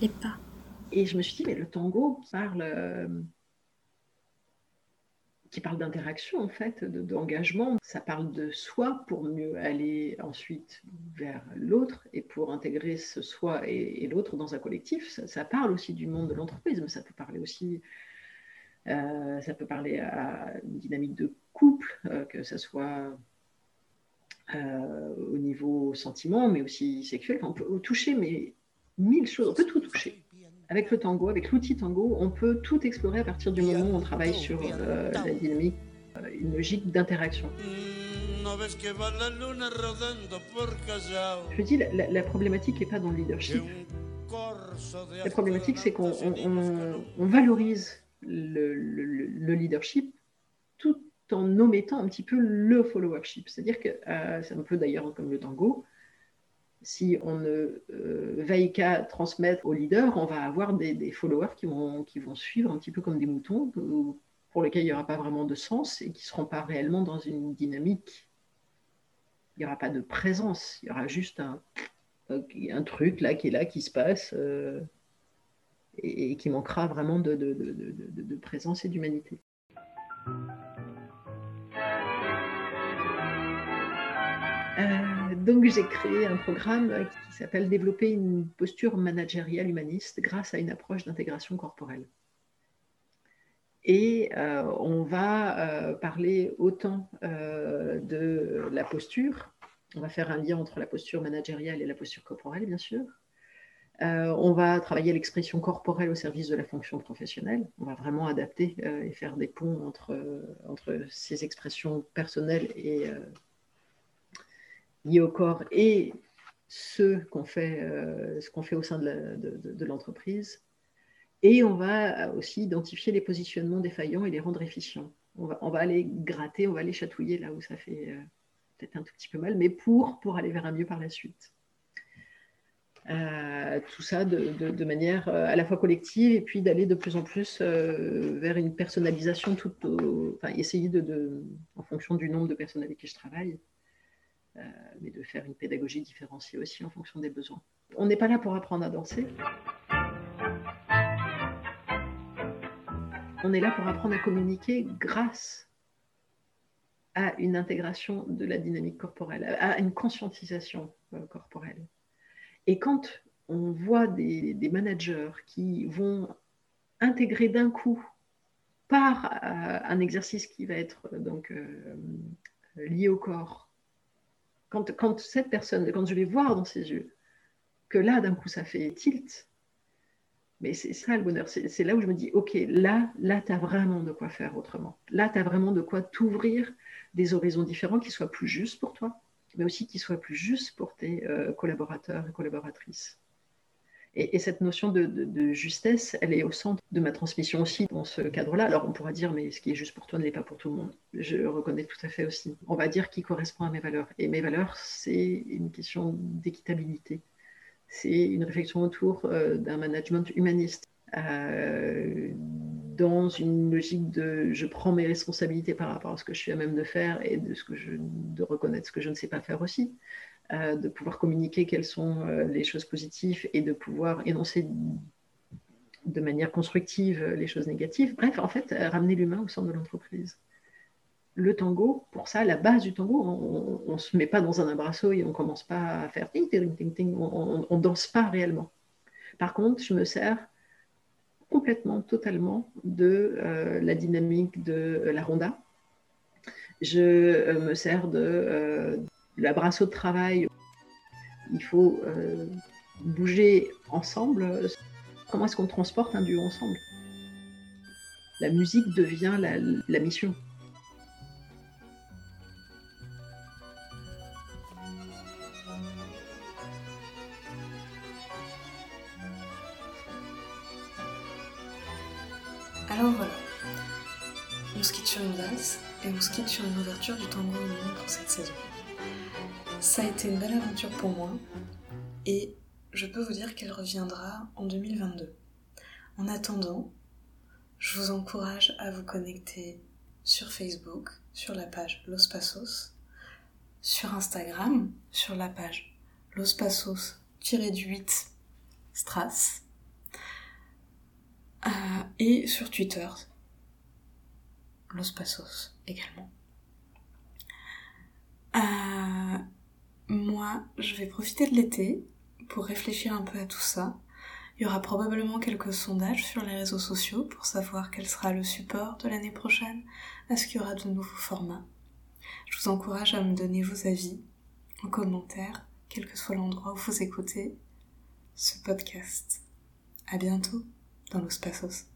et pas. Et je me suis dit, mais le tango parle, euh, qui parle d'interaction en fait, d'engagement, ça parle de soi pour mieux aller ensuite vers l'autre et pour intégrer ce soi et, l'autre dans un collectif. Ça, parle aussi du monde de l'entreprise, mais ça peut parler aussi, euh, ça peut parler à une dynamique de couple, euh, que ce soit au niveau sentiment, mais aussi sexuel. on peut toucher mais mille choses, on peut tout toucher avec le tango, avec l'outil tango, on peut tout explorer à partir du moment où on travaille sur euh, la dynamique, euh, une logique d'interaction. Je dis, la, la problématique n'est pas dans le leadership. La problématique, c'est qu'on valorise le, leadership tout en omettant un petit peu le followership. C'est-à-dire que euh, c'est un peu d'ailleurs comme le tango si on ne euh, veille qu'à transmettre aux leaders, on va avoir des, followers qui vont, qui vont suivre un petit peu comme des moutons, pour lesquels il n'y aura pas vraiment de sens et qui ne seront pas réellement dans une dynamique. Il n'y aura pas de présence, il y aura juste un, truc là qui est là, qui se passe, euh, et, qui manquera vraiment de, présence et d'humanité. Euh, donc j'ai créé un programme qui s'appelle Développer une posture managériale humaniste grâce à une approche d'intégration corporelle. Et euh, on va euh, parler autant de la posture, on va faire un lien entre la posture managériale et la posture corporelle, bien sûr. on va travailler l'expression corporelle au service de la fonction professionnelle. On va vraiment adapter et faire des ponts entre, entre ces expressions personnelles et liés au corps et ce qu'on fait, euh, fait au sein de l'entreprise. Et on va aussi identifier les positionnements défaillants et les rendre efficients. On va, on va aller gratter, on va aller chatouiller là où ça fait euh, peut-être un tout petit peu mal, mais pour, pour aller vers un mieux par la suite. Euh, tout ça de, de, manière à la fois collective et puis d'aller de plus en plus vers une personnalisation, tout enfin, essayer de, en fonction du nombre de personnes avec qui je travaille, mais de faire une pédagogie différenciée aussi en fonction des besoins. On n'est pas là pour apprendre à danser. On est là pour apprendre à communiquer grâce à une intégration de la dynamique corporelle, à une conscientisation euh, corporelle. Et quand on voit des, managers qui vont intégrer d'un coup par euh, un exercice qui va être donc lié au corps, quand, cette personne, quand je vais voir dans ses yeux, que là, d'un coup, ça fait tilt, mais c'est ça le bonheur. C'est là où je me dis, OK, là, là, tu as vraiment de quoi faire autrement. Là, tu as vraiment de quoi t'ouvrir des horizons différents qui soient plus justes pour toi, mais aussi qui soient plus justes pour tes euh, collaborateurs et collaboratrices. Et, cette notion de, justesse, elle est au centre de ma transmission aussi dans ce cadre-là. Alors on pourra dire, mais ce qui est juste pour toi ne l'est pas pour tout le monde. Je reconnais tout à fait aussi. On va dire qui correspond à mes valeurs. Et mes valeurs, c'est une question d'équitabilité. C'est une réflexion autour euh, d'un management humaniste. Euh, dans une logique de je prends mes responsabilités par rapport à ce que je suis à même de faire et de, ce que je, de reconnaître ce que je ne sais pas faire aussi. Euh, de pouvoir communiquer quelles sont euh, les choses positives et de pouvoir énoncer de manière constructive les choses négatives. Bref, en fait, euh, ramener l'humain au centre de l'entreprise. Le tango, pour ça, la base du tango, on ne se met pas dans un abrasso et on ne commence pas à faire ting, ting, ting, ting, on ne danse pas réellement. Par contre, je me sers complètement, totalement de la dynamique de la ronda. Je me sers de, la brasso de travail, il faut euh, bouger ensemble. Comment est-ce qu'on transporte un duo ensemble? La musique devient la, mission. Alors voilà, on se quitte sur une base et on se quitte sur une ouverture du tango pour cette saison. Ça a été une belle aventure pour moi et je peux vous dire qu'elle reviendra en 2022. En attendant, je vous encourage à vous connecter sur Facebook, sur la page Los Passos, sur Instagram, sur la page Los Passos-8 Strass et sur Twitter, Los Passos également. Euh, moi, je vais profiter de l'été pour réfléchir un peu à tout ça. Il y aura probablement quelques sondages sur les réseaux sociaux pour savoir quel sera le support de l'année prochaine. Est-ce qu'il y aura de nouveaux formats? Je vous encourage à me donner vos avis en commentaire, quel que soit l'endroit où vous écoutez ce podcast. À bientôt dans Los Passos.